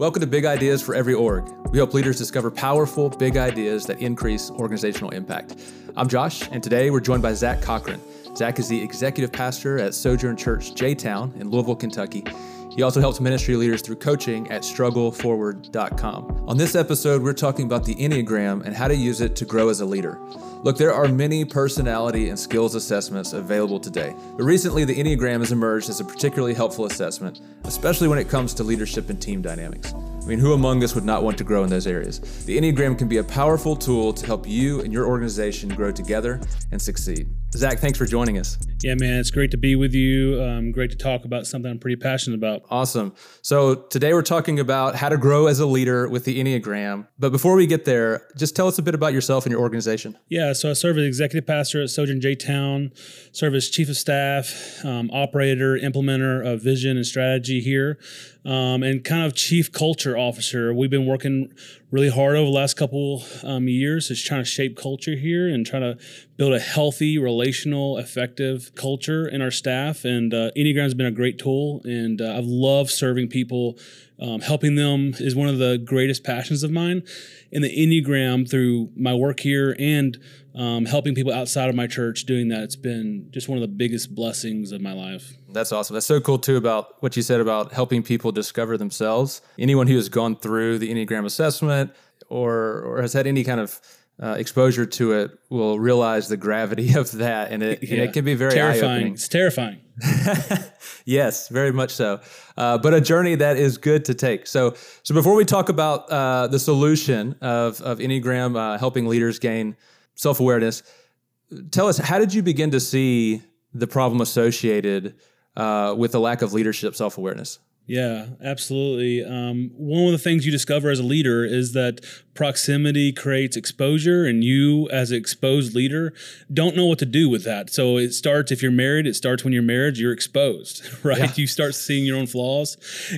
Welcome to Big Ideas for Every Org. We help leaders discover powerful, big ideas that increase organizational impact. I'm Josh, and today we're joined by Zach Cochran. Zach is the executive pastor at Sojourn Church J Town in Louisville, Kentucky. He also helps ministry leaders through coaching at struggleforward.com. On this episode, we're talking about the Enneagram and how to use it to grow as a leader. Look, there are many personality and skills assessments available today, but recently the Enneagram has emerged as a particularly helpful assessment, especially when it comes to leadership and team dynamics. I mean, who among us would not want to grow in those areas? The Enneagram can be a powerful tool to help you and your organization grow together and succeed. Zach, thanks for joining us. Yeah, man, it's great to be with you. Um, great to talk about something I'm pretty passionate about. Awesome. So today we're talking about how to grow as a leader with the Enneagram. But before we get there, just tell us a bit about yourself and your organization. Yeah, so I serve as executive pastor at Sojourn J Town, serve as chief of staff, um, operator, implementer of vision and strategy here um, and kind of chief culture officer. We've been working really hard over the last couple um, years, just trying to shape culture here and trying to build a healthy, relational, effective culture in our staff. And uh, Enneagram has been a great tool, and uh, I've loved serving people. Um, helping them is one of the greatest passions of mine. And the Enneagram, through my work here and um, helping people outside of my church doing that, it's been just one of the biggest blessings of my life. That's awesome. That's so cool too about what you said about helping people discover themselves. Anyone who has gone through the Enneagram assessment or or has had any kind of uh, exposure to it will realize the gravity of that, and it, yeah. and it can be very terrifying. It's terrifying. yes, very much so. Uh, but a journey that is good to take. So, so before we talk about uh, the solution of of Enneagram uh, helping leaders gain self awareness, tell us how did you begin to see the problem associated uh, with the lack of leadership self awareness? Yeah, absolutely. Um, one of the things you discover as a leader is that proximity creates exposure, and you, as an exposed leader, don't know what to do with that. So it starts if you're married, it starts when you're married, you're exposed, right? Yeah. You start seeing your own flaws.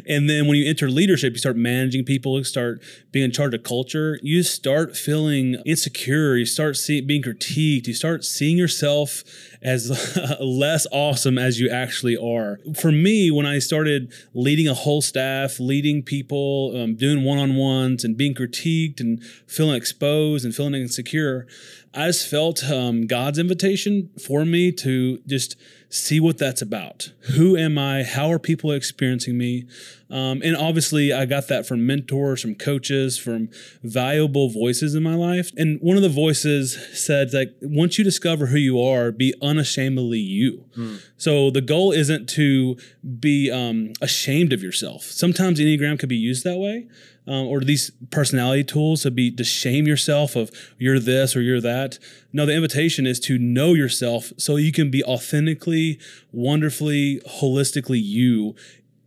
And then when you enter leadership, you start managing people, you start being in charge of culture, you start feeling insecure, you start see, being critiqued, you start seeing yourself as less awesome as you actually are. For me, when I started leading a whole staff, leading people, um, doing one on ones, and being critiqued and feeling exposed and feeling insecure, I just felt um, God's invitation for me to just see what that's about. Who am I? How are people experiencing me? Um, and obviously, I got that from mentors, from coaches, from valuable voices in my life. And one of the voices said, like, once you discover who you are, be unashamedly you. Mm. So the goal isn't to be um, ashamed of yourself. Sometimes Enneagram could be used that way um, or these personality tools to be to shame yourself of you're this or you're that. No, the invitation is to know yourself so you can be authentically, wonderfully, holistically you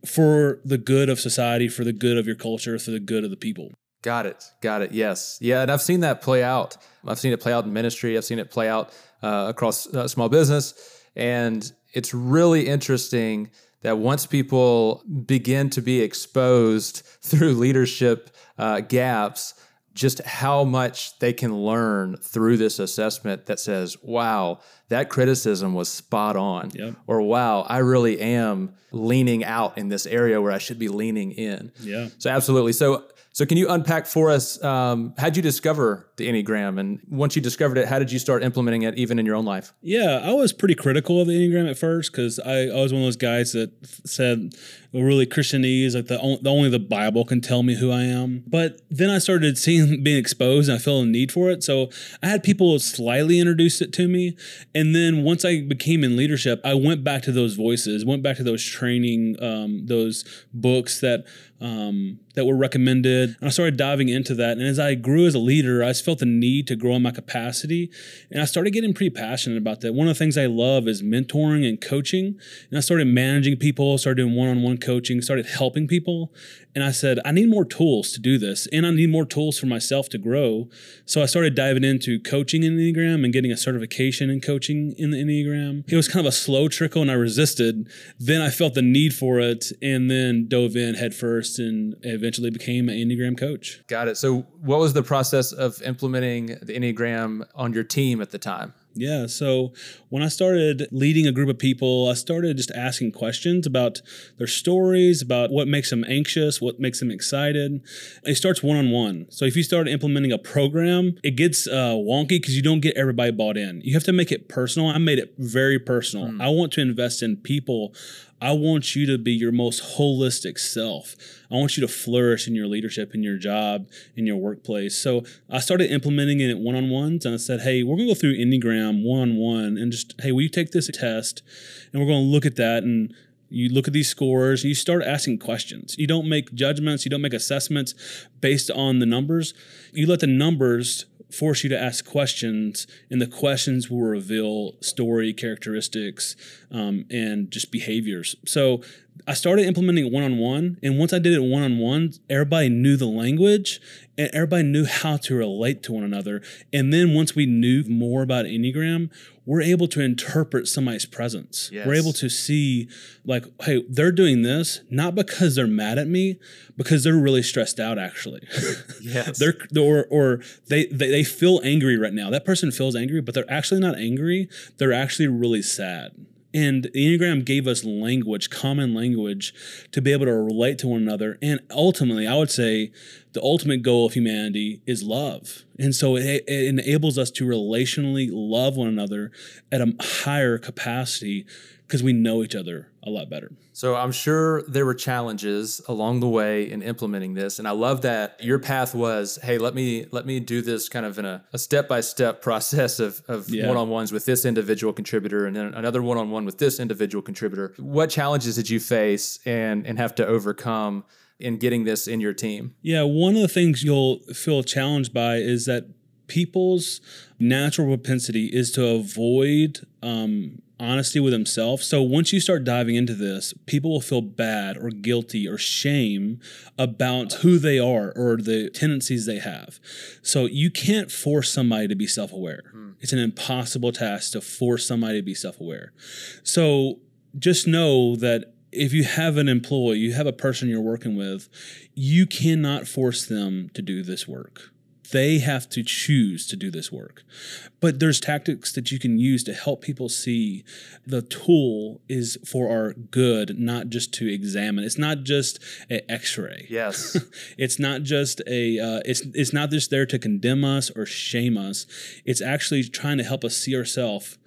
for the good of society, for the good of your culture, for the good of the people. Got it. Got it. Yes. Yeah. And I've seen that play out. I've seen it play out in ministry. I've seen it play out uh, across uh, small business. And it's really interesting that once people begin to be exposed through leadership uh, gaps, just how much they can learn through this assessment that says, wow, that criticism was spot on. Yep. Or wow, I really am leaning out in this area where I should be leaning in. Yeah. So absolutely. So so, can you unpack for us? Um, how did you discover the Enneagram, and once you discovered it, how did you start implementing it even in your own life? Yeah, I was pretty critical of the Enneagram at first because I, I was one of those guys that said really Christianese, like the, the only the Bible can tell me who I am. But then I started seeing being exposed, and I felt a need for it. So I had people slightly introduce it to me, and then once I became in leadership, I went back to those voices, went back to those training, um, those books that um, that were recommended. And I started diving into that. And as I grew as a leader, I just felt the need to grow in my capacity. And I started getting pretty passionate about that. One of the things I love is mentoring and coaching. And I started managing people, started doing one on one coaching, started helping people. And I said, I need more tools to do this. And I need more tools for myself to grow. So I started diving into coaching in Enneagram and getting a certification in coaching in the Enneagram. It was kind of a slow trickle and I resisted. Then I felt the need for it and then dove in headfirst and eventually became an Enneagram coach. Got it. So, what was the process of implementing the Enneagram on your team at the time? Yeah. So when I started leading a group of people, I started just asking questions about their stories, about what makes them anxious, what makes them excited. It starts one on one. So if you start implementing a program, it gets uh, wonky because you don't get everybody bought in. You have to make it personal. I made it very personal. Mm. I want to invest in people I want you to be your most holistic self. I want you to flourish in your leadership, in your job, in your workplace. So I started implementing it one on ones and I said, hey, we're going to go through Enneagram one on one and just, hey, will you take this test? And we're going to look at that and you look at these scores, you start asking questions. You don't make judgments, you don't make assessments based on the numbers. You let the numbers force you to ask questions, and the questions will reveal story, characteristics, um, and just behaviors. So I started implementing one on one, and once I did it one on one, everybody knew the language and everybody knew how to relate to one another. And then once we knew more about Enneagram, we're able to interpret somebody's presence. Yes. We're able to see, like, hey, they're doing this not because they're mad at me, because they're really stressed out. Actually, yes, they're or or they, they they feel angry right now. That person feels angry, but they're actually not angry. They're actually really sad. And the Enneagram gave us language, common language, to be able to relate to one another. And ultimately, I would say the ultimate goal of humanity is love. And so it, it enables us to relationally love one another at a higher capacity because we know each other a lot better. So I'm sure there were challenges along the way in implementing this, and I love that your path was, hey, let me let me do this kind of in a, step by step process of of yeah. one on ones with this individual contributor, and then another one on one with this individual contributor. What challenges did you face and and have to overcome? In getting this in your team? Yeah, one of the things you'll feel challenged by is that people's natural propensity is to avoid um, honesty with themselves. So once you start diving into this, people will feel bad or guilty or shame about who they are or the tendencies they have. So you can't force somebody to be self aware. Hmm. It's an impossible task to force somebody to be self aware. So just know that if you have an employee, you have a person you're working with, you cannot force them to do this work they have to choose to do this work. But there's tactics that you can use to help people see the tool is for our good, not just to examine. It's not just an X-ray. Yes. it's not just a. Uh, it's it's not just there to condemn us or shame us. It's actually trying to help us see ourselves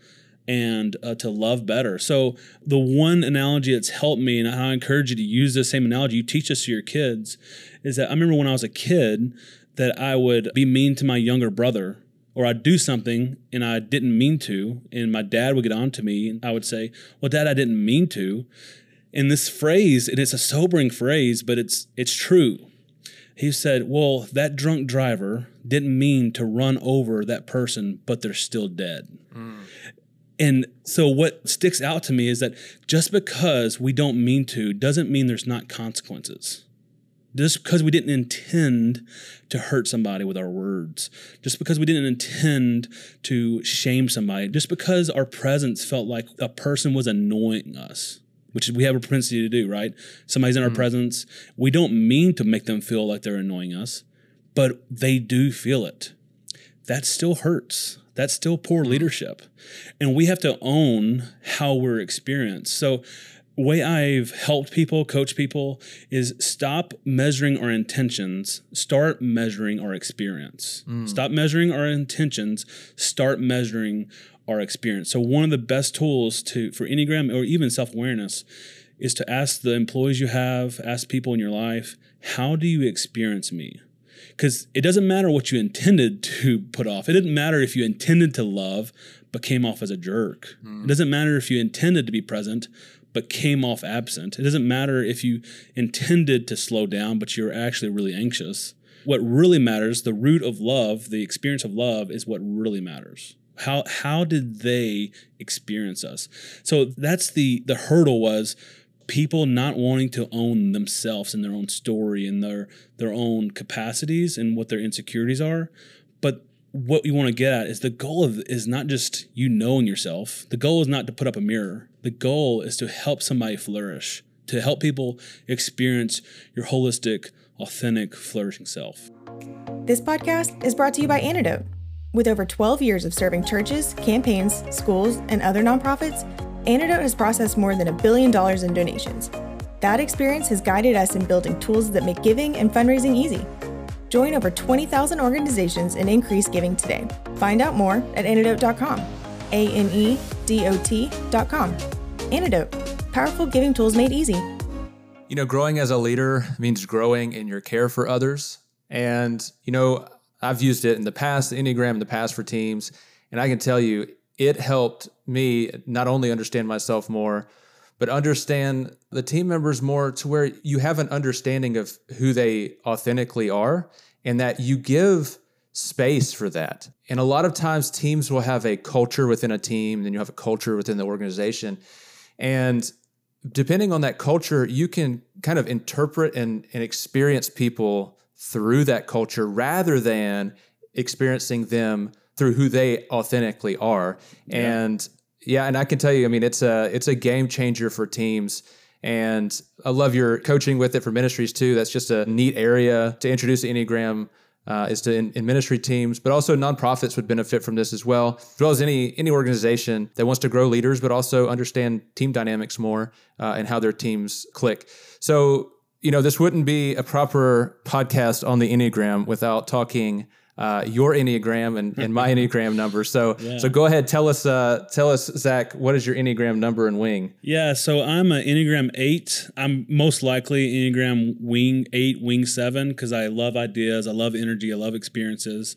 and uh, to love better. So the one analogy that's helped me, and I encourage you to use the same analogy you teach this to your kids, is that I remember when I was a kid that I would be mean to my younger brother or I'd do something and I didn't mean to, and my dad would get on to me, and I would say, Well, dad, I didn't mean to. And this phrase, and it's a sobering phrase, but it's it's true. He said, Well, that drunk driver didn't mean to run over that person, but they're still dead. Mm. And so what sticks out to me is that just because we don't mean to doesn't mean there's not consequences just because we didn't intend to hurt somebody with our words, just because we didn't intend to shame somebody, just because our presence felt like a person was annoying us, which we have a propensity to do, right? Somebody's in our mm-hmm. presence. We don't mean to make them feel like they're annoying us, but they do feel it. That still hurts. That's still poor leadership. And we have to own how we're experienced. So, way I've helped people, coach people, is stop measuring our intentions, start measuring our experience. Mm. Stop measuring our intentions, start measuring our experience. So one of the best tools to for Enneagram or even self-awareness is to ask the employees you have, ask people in your life, how do you experience me? Because it doesn't matter what you intended to put off. It didn't matter if you intended to love but came off as a jerk. Mm. It doesn't matter if you intended to be present but came off absent. It doesn't matter if you intended to slow down, but you're actually really anxious. What really matters, the root of love, the experience of love, is what really matters. How how did they experience us? So that's the the hurdle was people not wanting to own themselves and their own story and their their own capacities and what their insecurities are. But what you want to get at is the goal of is not just you knowing yourself. The goal is not to put up a mirror. The goal is to help somebody flourish, to help people experience your holistic, authentic, flourishing self. This podcast is brought to you by Anedot. With over 12 years of serving churches, campaigns, schools, and other nonprofits, Anedot has processed more than a billion dollars in donations. That experience has guided us in building tools that make giving and fundraising easy. Join over 20,000 organizations and increase giving today. Find out more at anedot.com. A N E D O T.com. Anedot, powerful giving tools made easy. You know, growing as a leader means growing in your care for others. And, you know, I've used it in the past, the Enneagram in the past for teams. And I can tell you, it helped me not only understand myself more, but understand the team members more to where you have an understanding of who they authentically are and that you give space for that. And a lot of times teams will have a culture within a team, then you have a culture within the organization. And depending on that culture, you can kind of interpret and, and experience people through that culture rather than experiencing them through who they authentically are. Yeah. And yeah, and I can tell you, I mean, it's a it's a game changer for teams. And I love your coaching with it for ministries too. That's just a neat area to introduce the Enneagram. Uh, is to in, in, ministry teams, but also nonprofits would benefit from this as well, as well as any any organization that wants to grow leaders, but also understand team dynamics more uh, and how their teams click. So, you know, this wouldn't be a proper podcast on the Enneagram without talking uh, your enneagram and, and my enneagram number. So yeah. so go ahead, tell us uh, tell us Zach, what is your enneagram number and wing? Yeah, so I'm an enneagram eight. I'm most likely enneagram wing eight, wing seven because I love ideas, I love energy, I love experiences,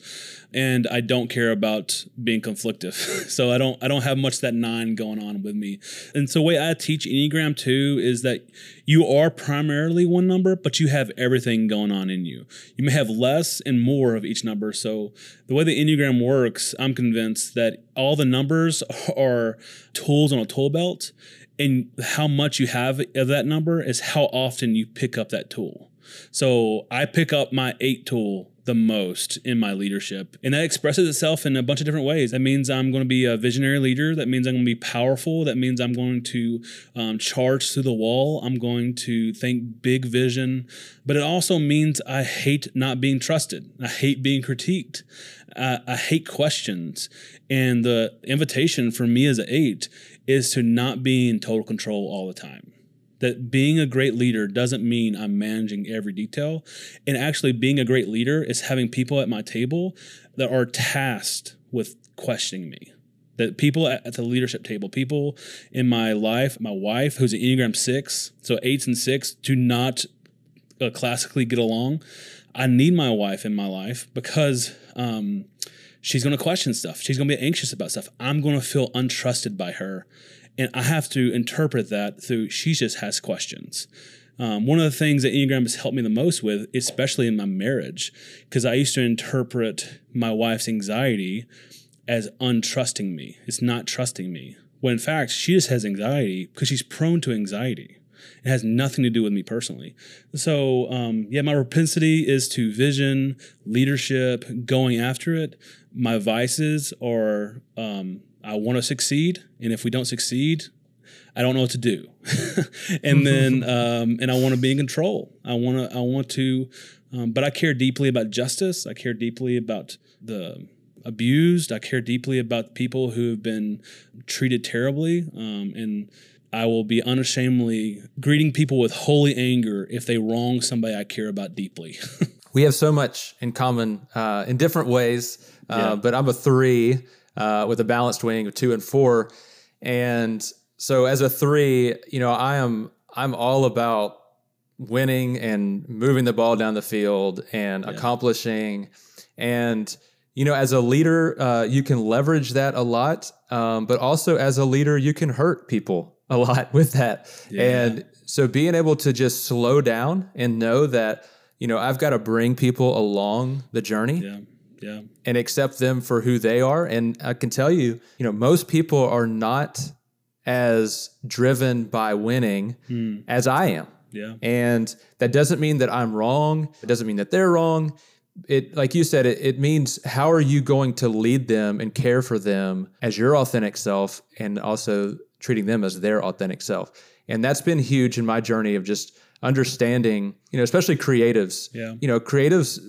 and I don't care about being conflictive. so I don't I don't have much that nine going on with me. And so the way I teach enneagram two is that you are primarily one number, but you have everything going on in you. You may have less and more of each number. So, the way the Enneagram works, I'm convinced that all the numbers are tools on a tool belt, and how much you have of that number is how often you pick up that tool. So, I pick up my eight tool the most in my leadership. And that expresses itself in a bunch of different ways. That means I'm going to be a visionary leader. That means I'm going to be powerful. That means I'm going to um, charge through the wall. I'm going to think big vision. But it also means I hate not being trusted. I hate being critiqued. Uh, I hate questions. And the invitation for me as an eight is to not be in total control all the time that being a great leader doesn't mean I'm managing every detail. And actually, being a great leader is having people at my table that are tasked with questioning me. That people at the leadership table, people in my life, my wife, who's an Enneagram six, so eights and six, do not uh, classically get along. I need my wife in my life because um, she's going to question stuff. She's going to be anxious about stuff. I'm going to feel untrusted by her and I have to interpret that through she just has questions. Um, one of the things that Enneagram has helped me the most with, especially in my marriage, because I used to interpret my wife's anxiety as untrusting me. It's not trusting me. When in fact, she just has anxiety because she's prone to anxiety. It has nothing to do with me personally. So, um, yeah, my propensity is to vision, leadership, going after it. My vices are um, I want to succeed, and if we don't succeed, I don't know what to do. and then, um, and I want to be in control. I want to, I want to, um, but I care deeply about justice. I care deeply about the abused. I care deeply about people who have been treated terribly. Um, and I will be unashamedly greeting people with holy anger if they wrong somebody I care about deeply. we have so much in common uh, in different ways, uh, yeah. but I'm a three uh, with a balanced wing of two and four. And so as a three, you know, I am I'm all about winning and moving the ball down the field and yeah. accomplishing. And you know, as a leader, uh, you can leverage that a lot, um, but also as a leader, you can hurt people a lot with that. Yeah. And so being able to just slow down and know that you know I've got to bring people along the journey. Yeah yeah. and accept them for who they are. And I can tell you, you know, most people are not as driven by winning hmm. as I am. Yeah. And that doesn't mean that I'm wrong. It doesn't mean that they're wrong. It like you said, it, it means how are you going to lead them and care for them as your authentic self and also treating them as their authentic self. And that's been huge in my journey of just understanding, you know, especially creatives. Yeah. You know, creatives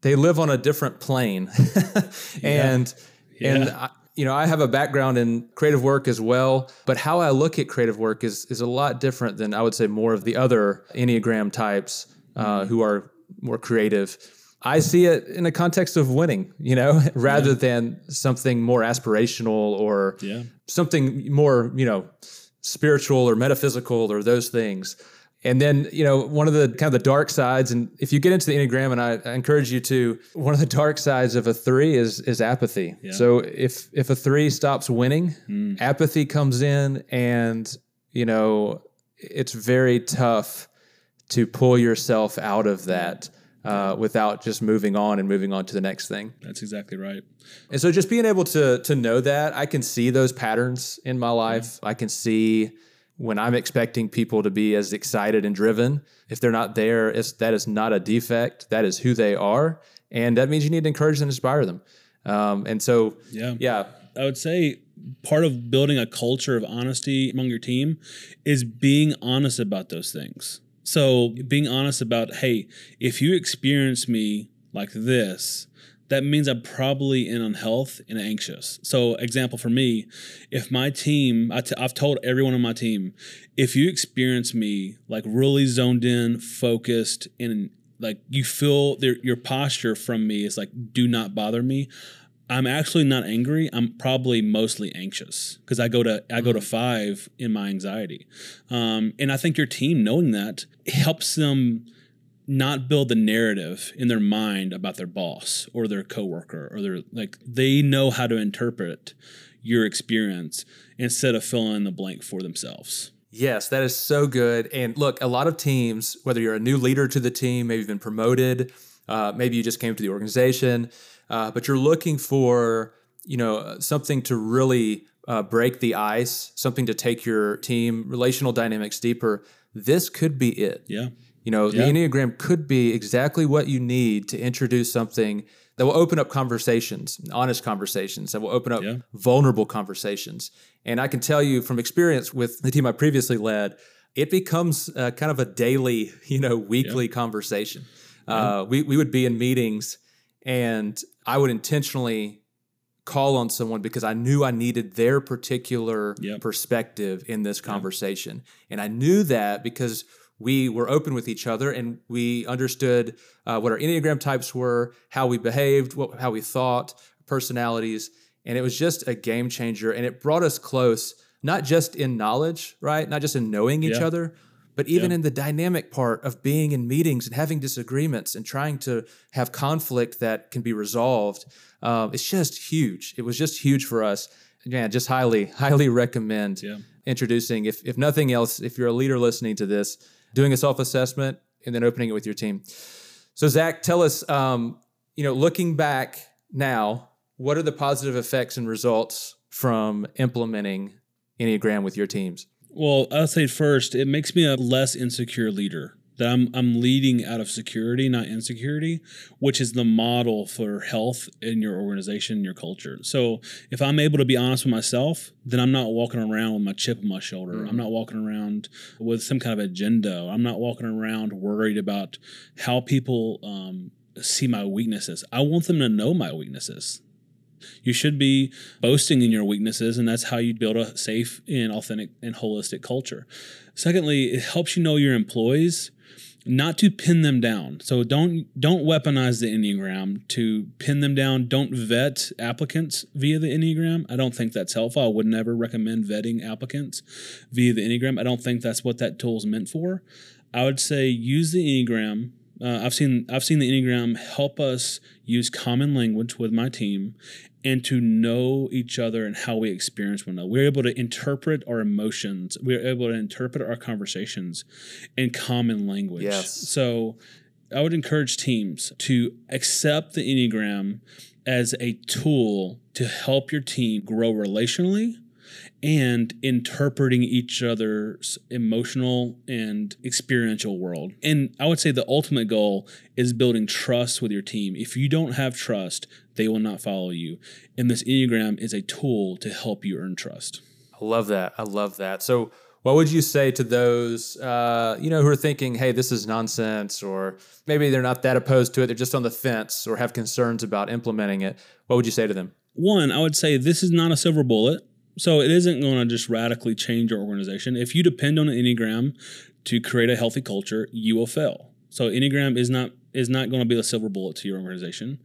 they live on a different plane, and yeah. and I, you know I have a background in creative work as well, but how I look at creative work is is a lot different than I would say more of the other Enneagram types uh, who are more creative. I see it in a context of winning, you know, rather yeah. than something more aspirational or yeah. something more, you know, spiritual or metaphysical or those things. And then, you know, one of the kind of the dark sides, and if you get into the Enneagram, and I, I encourage you to, one of the dark sides of a three is is apathy. Yeah. So if if a three stops winning, mm. apathy comes in, and you know, it's very tough to pull yourself out of that uh, without just moving on and moving on to the next thing. That's exactly right. And so just being able to to know that, I can see those patterns in my life. Yeah. I can see when I'm expecting people to be as excited and driven. If they're not there, that is not a defect. That is who they are, and that means you need to encourage and inspire them. Um, and so, yeah, yeah, I would say part of building a culture of honesty among your team is being honest about those things. So being honest about, hey, if you experience me like this, that means I'm probably in unhealth and anxious. So, example for me, if my team, i t- I've told everyone on my team, if you experience me like really zoned in, focused, and like you feel their, your posture from me is like, do not bother me. I'm actually not angry. I'm probably mostly anxious because I go to I go to mm. five in my anxiety, um, and I think your team knowing that helps them not build the narrative in their mind about their boss or their coworker or their like they know how to interpret your experience instead of filling in the blank for themselves. Yes, that is so good. And look, a lot of teams, whether you're a new leader to the team, maybe you've been promoted, uh, maybe you just came to the organization uh, but you're looking for you know something to really uh, break the ice, something to take your team relational dynamics deeper. This could be it. Yeah. You know, yeah. the Enneagram could be exactly what you need to introduce something that will open up conversations, honest conversations, that will open up yeah. vulnerable conversations. And I can tell you from experience with the team I previously led, it becomes uh, kind of a daily, you know, weekly yeah. conversation. Uh, we, we would be in meetings and I would intentionally call on someone because I knew I needed their particular yep. perspective in this conversation. Yep. And I knew that because we were open with each other and we understood uh, what our Enneagram types were, how we behaved, what, how we thought, personalities. And it was just a game changer. And it brought us close, not just in knowledge, right? Not just in knowing each other, but even yeah. in the dynamic part of being in meetings and having disagreements and trying to have conflict that can be resolved, um, it's just huge. It was just huge for us. Yeah, just highly, highly recommend yeah. introducing, if, if nothing else, if you're a leader listening to this, doing a self assessment and then opening it with your team. So, Zach, tell us, um, you know, looking back now, what are the positive effects and results from implementing Enneagram with your teams? Well, I'll say first, it makes me a less insecure leader. That I'm I'm leading out of security, not insecurity, which is the model for health in your organization, your culture. So if I'm able to be honest with myself, then I'm not walking around with my chip on my shoulder. Mm-hmm. I'm not walking around with some kind of agenda. I'm not walking around worried about how people um, see my weaknesses. I want them to know my weaknesses. You should be boasting in your weaknesses, and that's how you build a safe and authentic and holistic culture. Secondly, it helps you know your employees not to pin them down. So don't don't weaponize the Enneagram to pin them down. Don't vet applicants via the Enneagram. I don't think that's helpful. I would never recommend vetting applicants via the Enneagram. I don't think that's what that tool is meant for. I would say use the Enneagram uh, I've seen I've seen the Enneagram help us use common language with my team and to know each other and how we experience one another. We're able to interpret our emotions. We're able to interpret our conversations in common language. Yes. So I would encourage teams to accept the Enneagram as a tool to help your team grow relationally and interpreting each other's emotional and experiential world. And I would say the ultimate goal is building trust with your team. If you don't have trust, they will not follow you. And this Enneagram is a tool to help you earn trust. I love that. I love that. So, What would you say to those, uh, you know, who are thinking, "Hey, this is nonsense," or maybe they're not that opposed to it; they're just on the fence or have concerns about implementing it? What would you say to them? One, I would say this is not a silver bullet. So it isn't going to just radically change your organization. If you depend on an Enneagram to create a healthy culture, you will fail. So Enneagram is not is not going to be the silver bullet to your organization.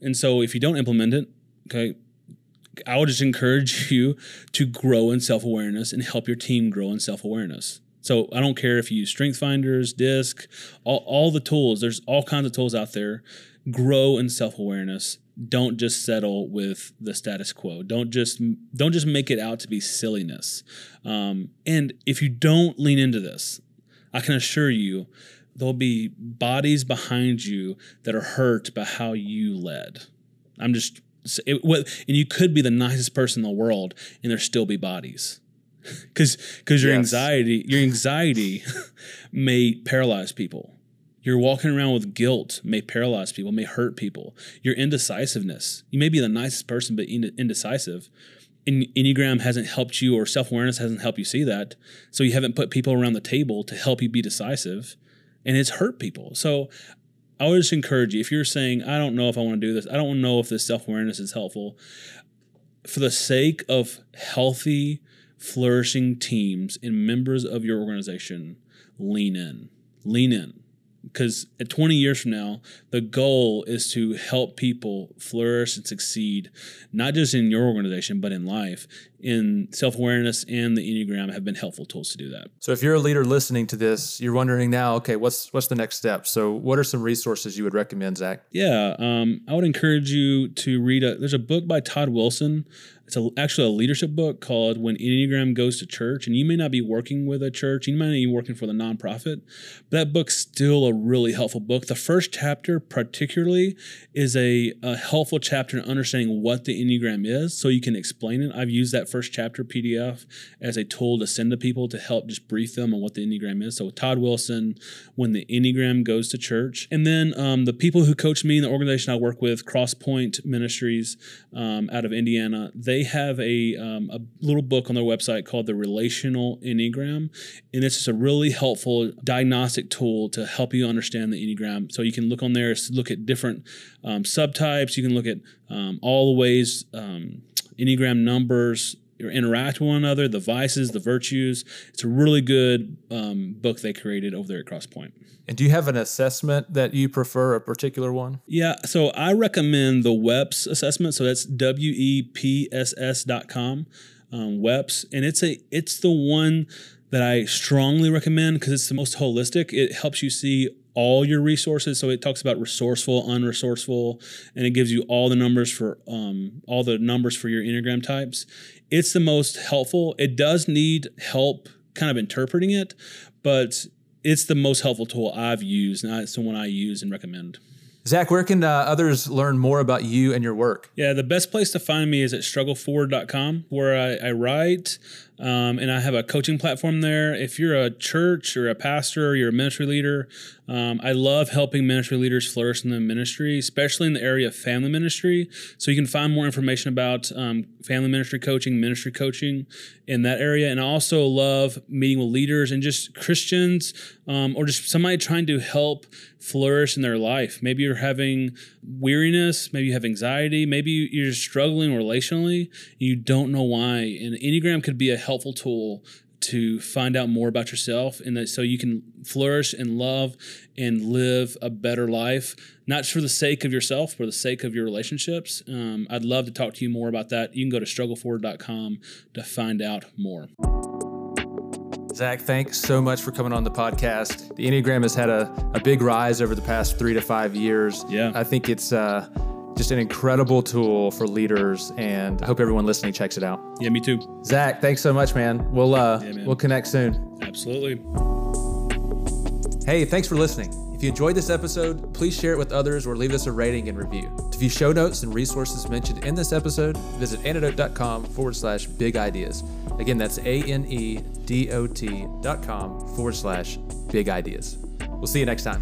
And so if you don't implement it, okay, I would just encourage you to grow in self awareness and help your team grow in self awareness. So I don't care if you use Strength Finders, DISC, all, all the tools. There's all kinds of tools out there. Grow in self awareness. Don't just settle with the status quo. Don't just don't just make it out to be silliness. Um, and if you don't lean into this, I can assure you there'll be bodies behind you that are hurt by how you led. I'm just it, what, and you could be the nicest person in the world, and there still be bodies, because because your yes. anxiety your anxiety may paralyze people. You're walking around with guilt may paralyze people, may hurt people. Your indecisiveness. You may be the nicest person, but indecisive. And Enneagram hasn't helped you, or self awareness hasn't helped you see that. So you haven't put people around the table to help you be decisive, and it's hurt people. So I would just encourage you if you're saying, I don't know if I want to do this, I don't know if this self awareness is helpful, for the sake of healthy, flourishing teams and members of your organization, lean in. Lean in because at 20 years from now, the goal is to help people flourish and succeed, not just in your organization, but in life. In self awareness and the Enneagram have been helpful tools to do that. So, if you're a leader listening to this, you're wondering now, okay, what's what's the next step? So, what are some resources you would recommend, Zach? Yeah, um, I would encourage you to read a. There's a book by Todd Wilson it's a, actually a leadership book called When Enneagram Goes to Church. And you may not be working with a church, you might not be working for the nonprofit, but that book's still a really helpful book. The first chapter, particularly, is a, a helpful chapter in understanding what the Enneagram is so you can explain it. I've used that first chapter PDF as a tool to send to people to help just brief them on what the Enneagram is. So, Todd Wilson, When the Enneagram Goes to Church. And then um, the people who coach me in the organization I work with, Crosspoint Ministries um, out of Indiana, they have a, um, a little book on their website called the Relational Enneagram. And it's just a really helpful diagnostic tool to help you understand the Enneagram. So you can look on there, look at different um, subtypes. You can look at um, all the ways um, Enneagram numbers interact with one another, the vices, the virtues. It's a really good um, book they created over there at Crosspoint. And do you have an assessment that you prefer, a particular one? Yeah, so I recommend the WEPS assessment. So that's W E P S S dot com, um, WEPS, and it's a it's the one that I strongly recommend because it's the most holistic. It helps you see all your resources. So it talks about resourceful, unresourceful, and it gives you all the numbers for um, all the numbers for your enneagram types. It's the most helpful. It does need help kind of interpreting it, but it's the most helpful tool I've used, and it's the one I use and recommend. Zach, where can uh, others learn more about you and your work? Yeah, the best place to find me is at struggleforward.com, where I, I write um, and I have a coaching platform there. If you're a church or a pastor or you're a ministry leader, um, I love helping ministry leaders flourish in the ministry, especially in the area of family ministry. So you can find more information about um, family ministry coaching, ministry coaching in that area. And I also love meeting with leaders and just Christians um, or just somebody trying to help flourish in their life. Maybe you're having weariness, maybe you have anxiety, maybe you're struggling relationally, you don't know why. And Enneagram could be a helpful tool to find out more about yourself and that so you can flourish and love and live a better life not for the sake of yourself but for the sake of your relationships um, i'd love to talk to you more about that you can go to struggleforward.com to find out more Zach, thanks so much for coming on the podcast. The Enneagram has had a, a big rise over the past three to five years. Yeah. I think it's uh, just an incredible tool for leaders, and I hope everyone listening checks it out. Yeah, me too. Zach, thanks so much, man. We'll uh, yeah, man. we'll connect soon. Absolutely. Hey, thanks for listening. If you enjoyed this episode, please share it with others or leave us a rating and review. To view show notes and resources mentioned in this episode, visit anedot.com forward slash big ideas. Again, that's A N E D O T dot com forward slash big ideas. We'll see you next time.